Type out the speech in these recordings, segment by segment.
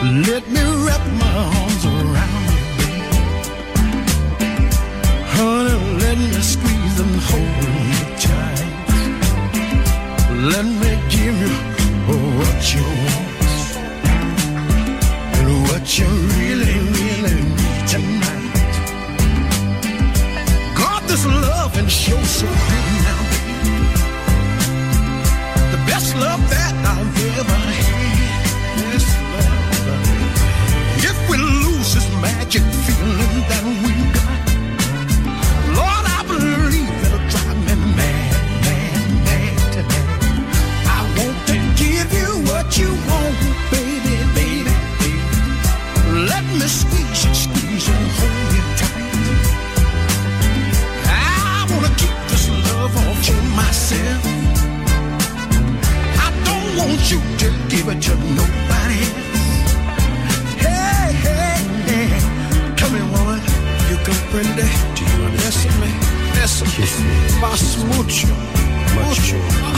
Let me wrap my arms around you, baby. Honey, let me squeeze and hold you tight. Let me give you what you want and what you really, really need tonight. God, this love and show so good now, baby. The best love that I've ever had. Yes we lose this magic feeling that we вас мучу, мучу.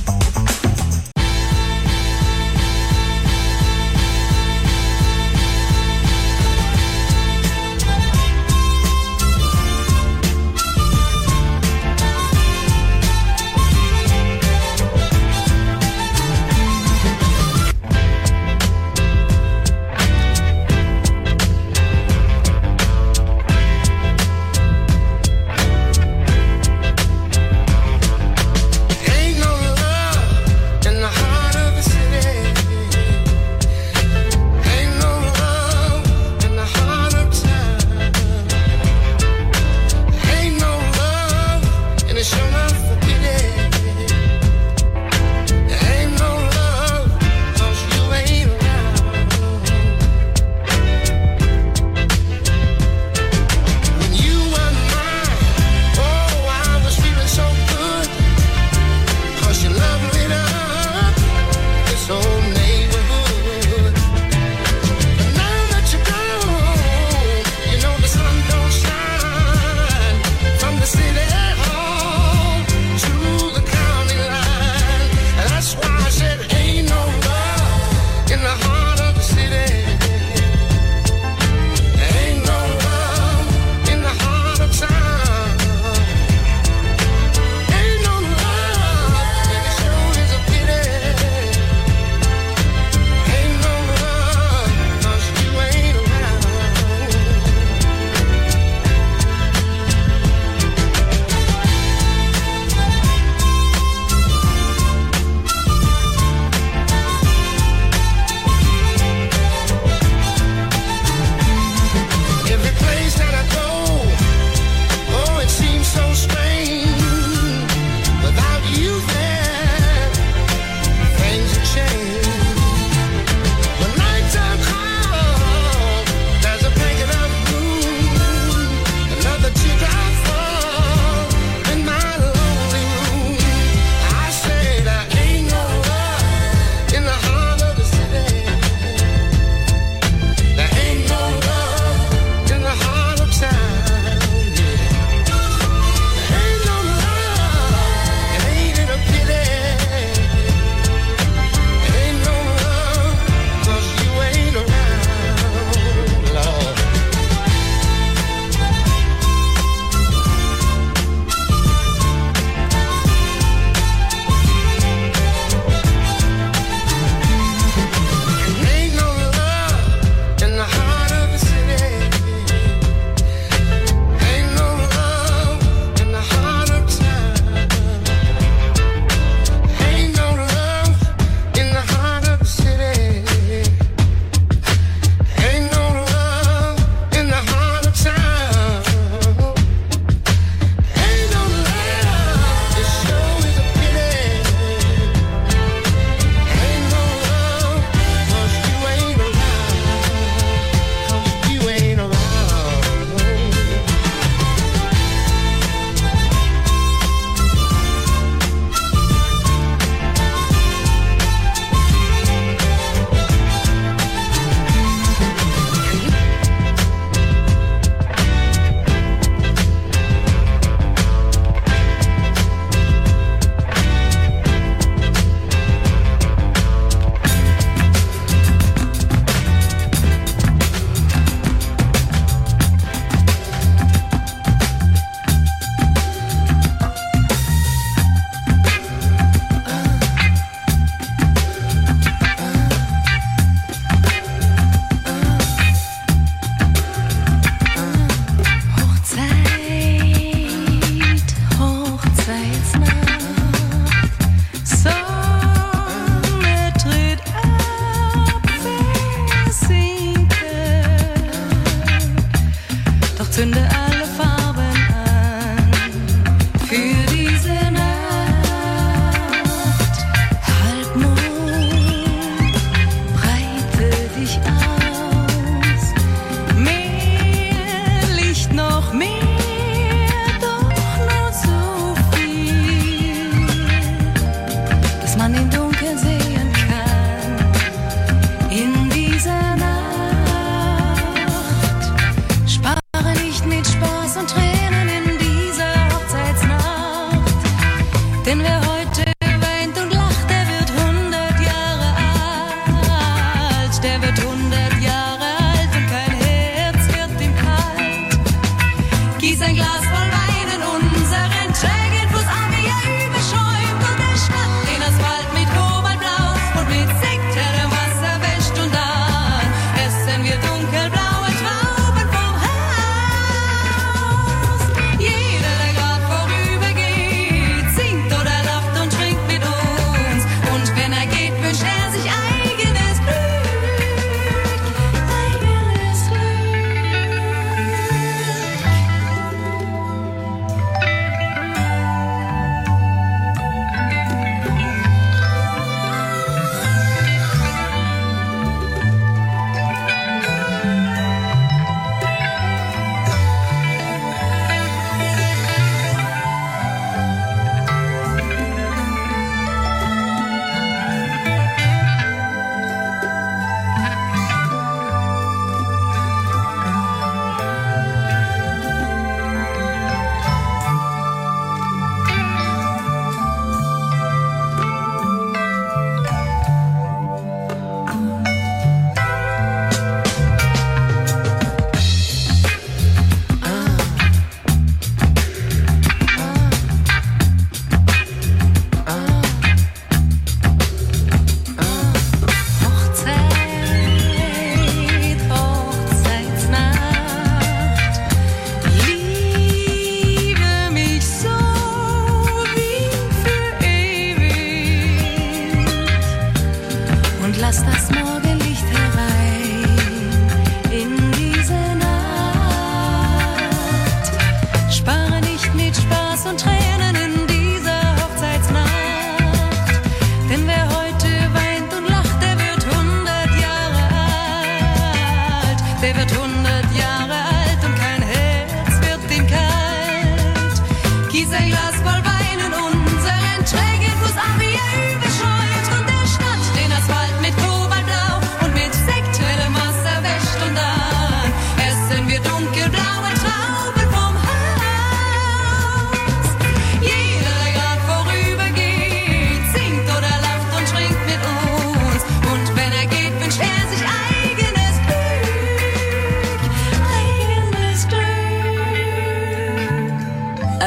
Spaß und Tränen.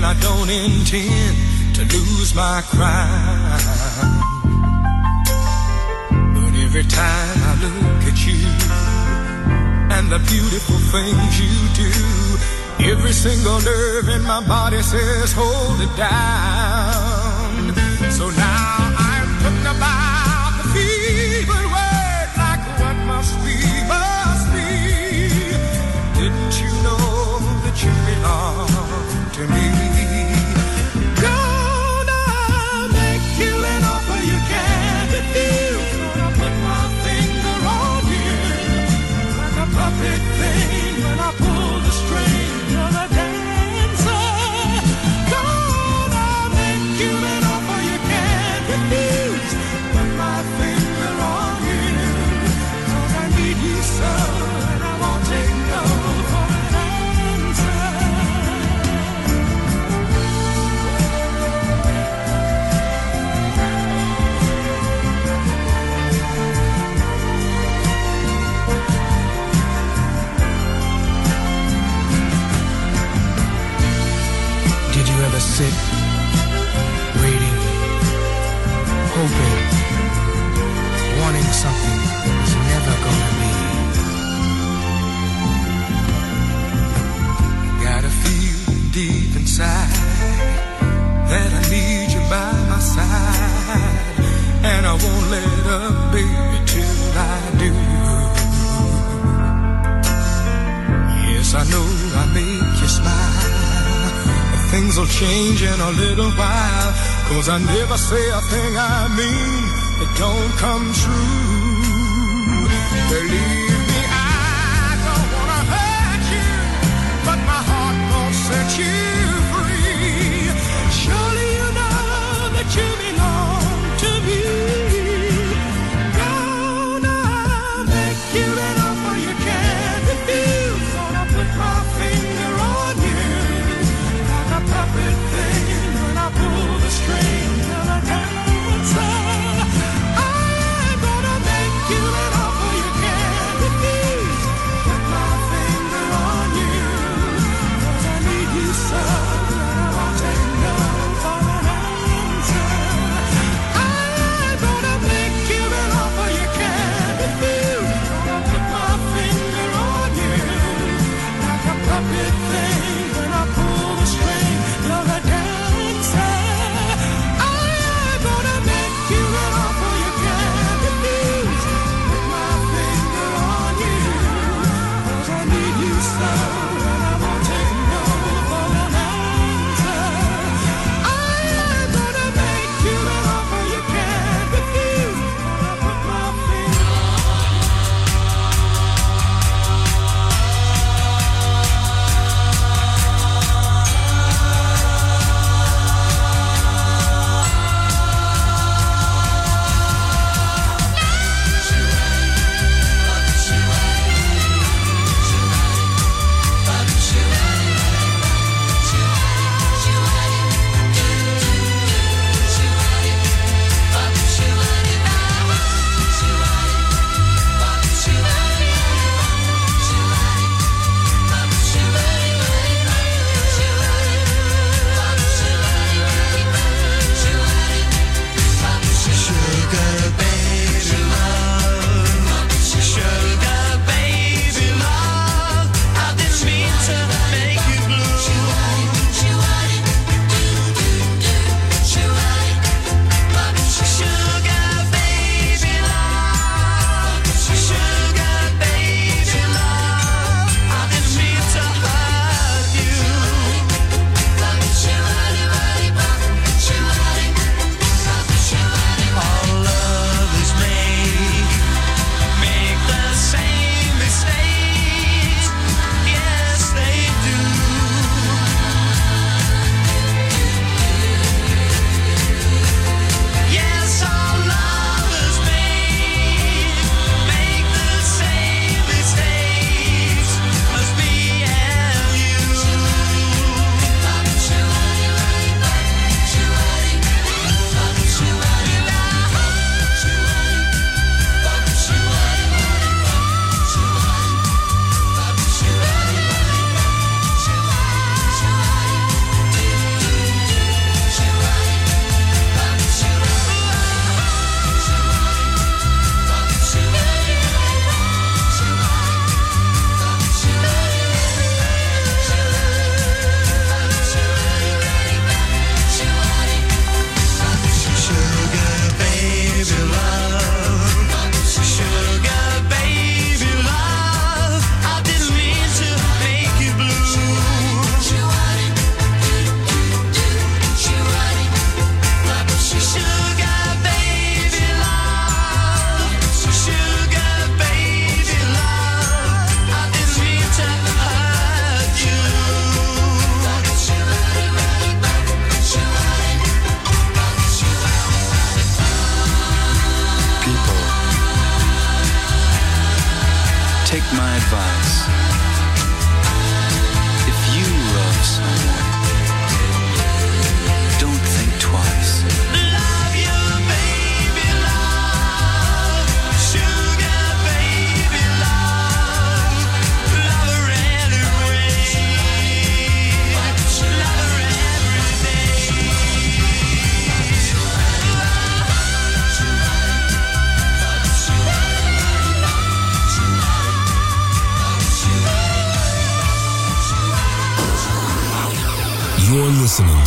and I don't intend to lose my crown. But every time I look at you and the beautiful things you do, every single nerve in my body says, hold it down.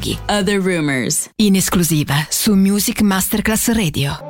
Luoghi. Other Rumors. In esclusiva su Music Masterclass Radio.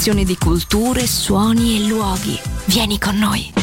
Sovrapposizione di culture, suoni e luoghi. Vieni con noi.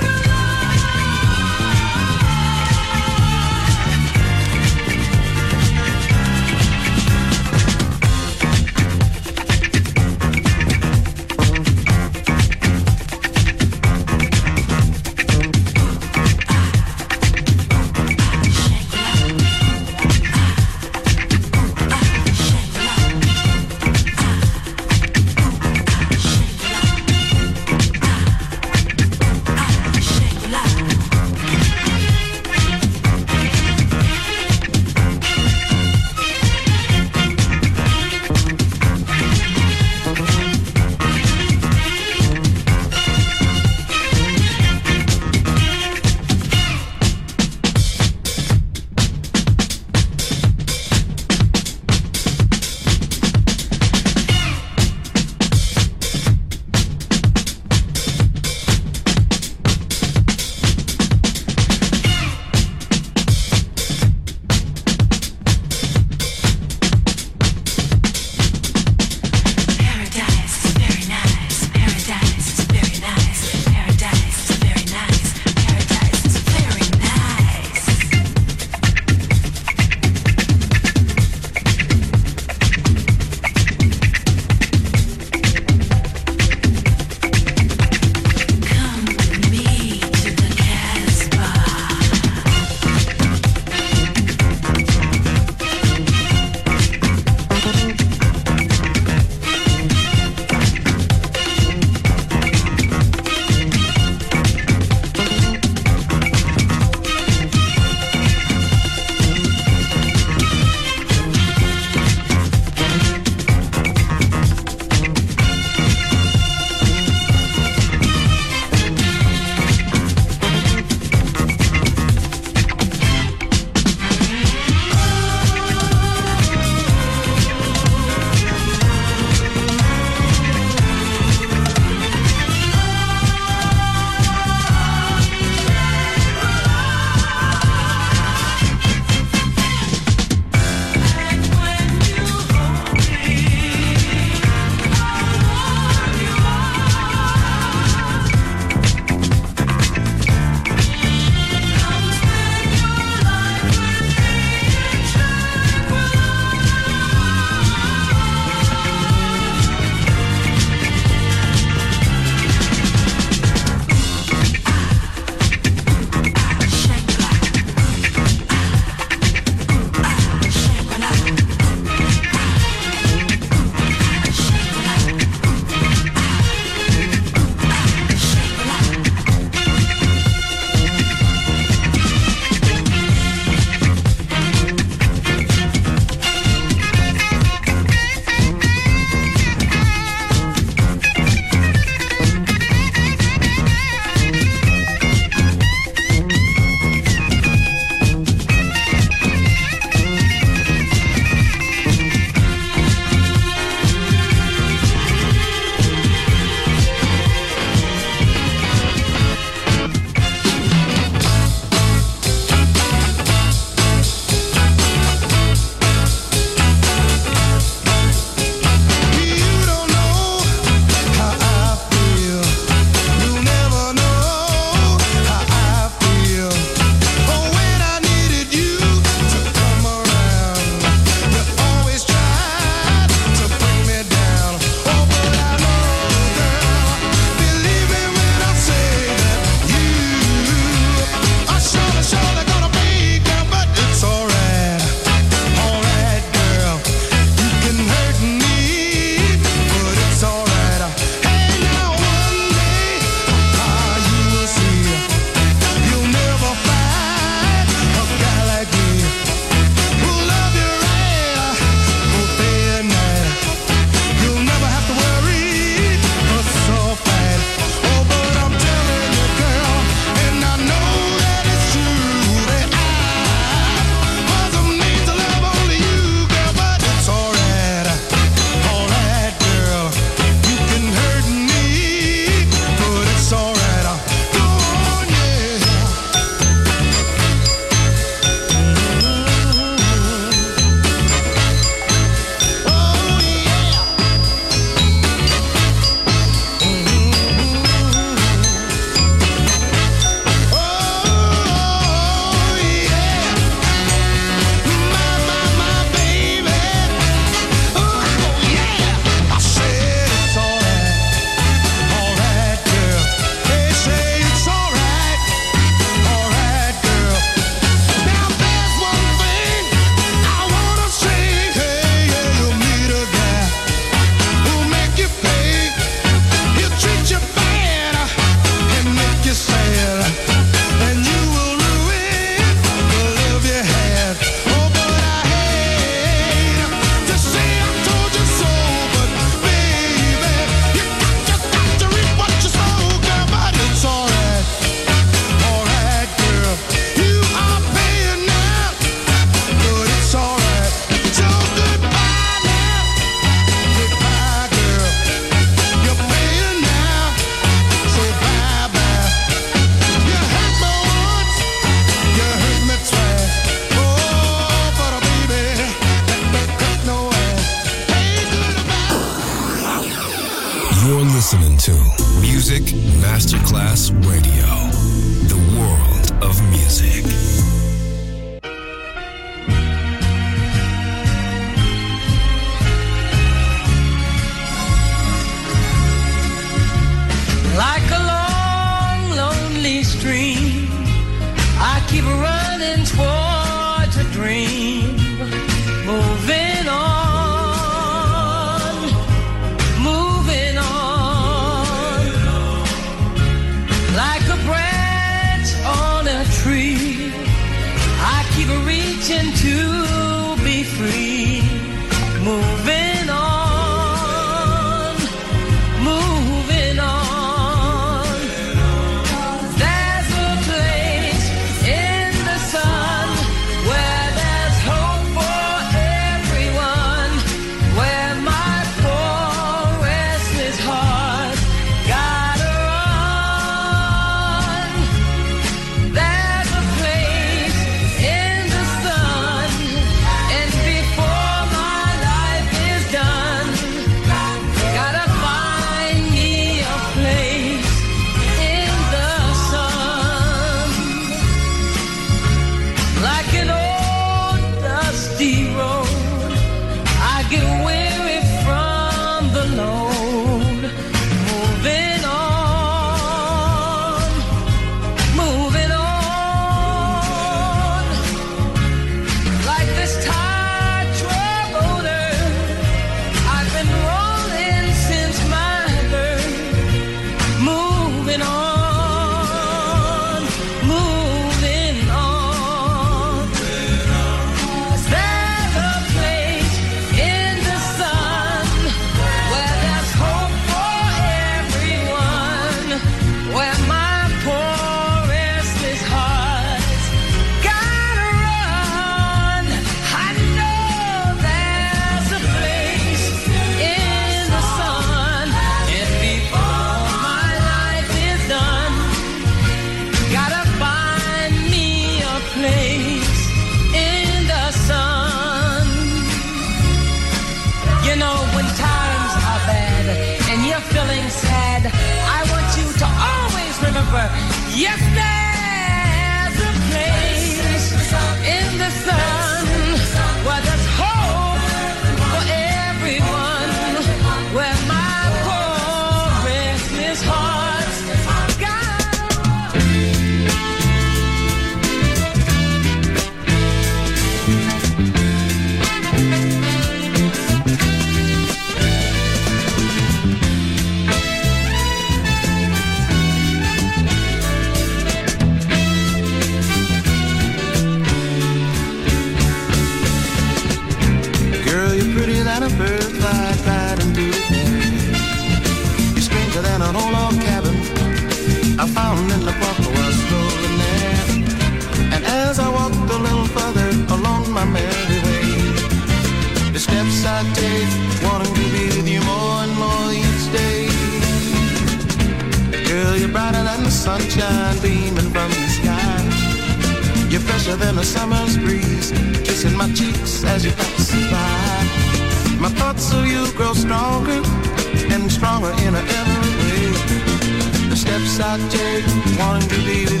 wanting to be with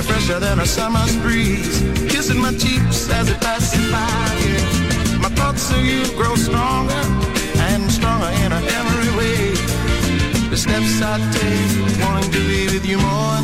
You're fresher than a summer's breeze, kissing my cheeks as it passes by. My thoughts of you grow stronger and stronger in every way. The steps I take, wanting to be with you more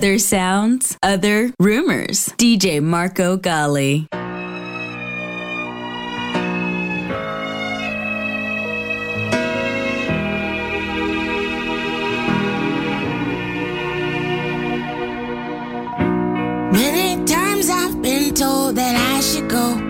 Other sounds, other rumors. DJ Marco Gally. Many times I've been told that I should go.